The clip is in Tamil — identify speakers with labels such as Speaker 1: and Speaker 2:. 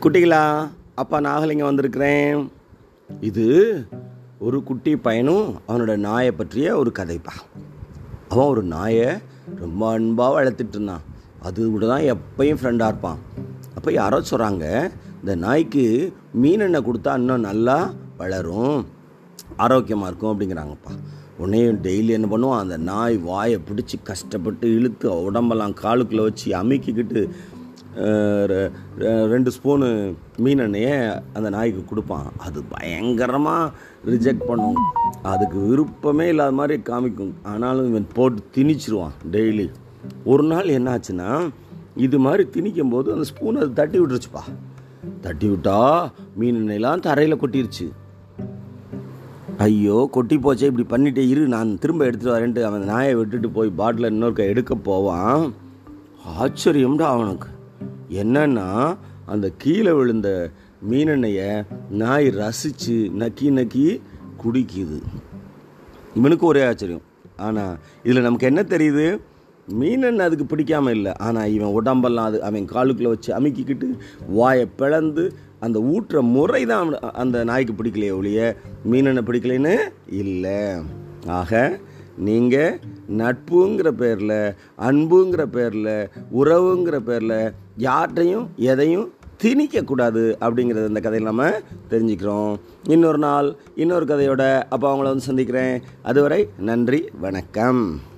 Speaker 1: குட்டிகளா அப்பா நாகலிங்கம் வந்திருக்கிறேன். இது ஒரு குட்டி பையனும் அவனோட நாயை பற்றிய ஒரு கதைப்பா. அவன் ஒரு நாயை ரொம்ப அன்பாக வளர்த்துட்டு இருந்தான். அது கூட தான் எப்பயும் ஃப்ரெண்டாக இருப்பான். அப்போ யாரோ சொல்கிறாங்க இந்த நாய்க்கு மீனெண்ணெய் கொடுத்தா இன்னும் நல்லா வளரும் ஆரோக்கியமாக இருக்கும் அப்படிங்கிறாங்கப்பா. உன்னையும் டெய்லி என்ன பண்ணுவான் அந்த நாய் வாயை பிடிச்சி கஷ்டப்பட்டு இழுத்து உடம்பெல்லாம் காலுக்குள்ளே வச்சு அமுக்கிக்கிட்டு ரெண்டு ஸ்பூனு மீனெண்ணெயை அந்த நாய்க்கு கொடுப்பான். அது பயங்கரமாக ரிஜெக்ட் பண்ணும். அதுக்கு விருப்பமே இல்லாத மாதிரி காமிக்கும். ஆனாலும் இவன் போட்டு திணிச்சிருவான் டெய்லி ஒரு நாள் என்னாச்சுன்னா இது மாதிரி திணிக்கும் போது அந்த ஸ்பூன் அது தட்டி விட்டுருச்சுப்பா. தட்டி விட்டா மீன் எண்ணெயெல்லாம் தரையில் கொட்டிருச்சு. ஐயோ கொட்டி போச்சே இப்படி பண்ணிட்டே இரு. நான் திரும்ப எடுத்துட்டு வரேன்ட்டு அவன் நாயை விட்டுட்டு போய் பாட்டில் இன்னொருக்க எடுக்க போவான். ஆச்சரியம்டா அவனுக்கு. என்னன்னா அந்த கீழே விழுந்த மீனெண்ணெயை நாய் ரசித்து நக்கி நக்கி குடிக்குது. இவனுக்கு ஒரே ஆச்சரியம். ஆனால் இதில் நமக்கு என்ன தெரியுது? மீனெண்ணெய் அதுக்கு பிடிக்காம இல்லை. ஆனால் இவன் உடம்பெல்லாம் அது அவன் காலுக்குள்ளே வச்சு அமுக்கிக்கிட்டு வாயை பிளந்து அந்த ஊட்டுற முறை தான் அந்த நாய்க்கு பிடிக்கலையே ஒழிய மீனெண்ணெய் பிடிக்கலைன்னு இல்லை. ஆக நீங்கள் நட்புங்கிற பேரில் அன்புங்கிற பேரில் உறவுங்கிற பேரில் யார்கிட்டையும் எதையும் திணிக்கக்கூடாது அப்படிங்கிறது இந்த கதையில் நம்ம தெரிஞ்சுக்கிறோம். இன்னொரு நாள் இன்னொரு கதையோட அப்போ அவங்கள வந்து சந்திக்கிறேன். அதுவரை நன்றி வணக்கம்.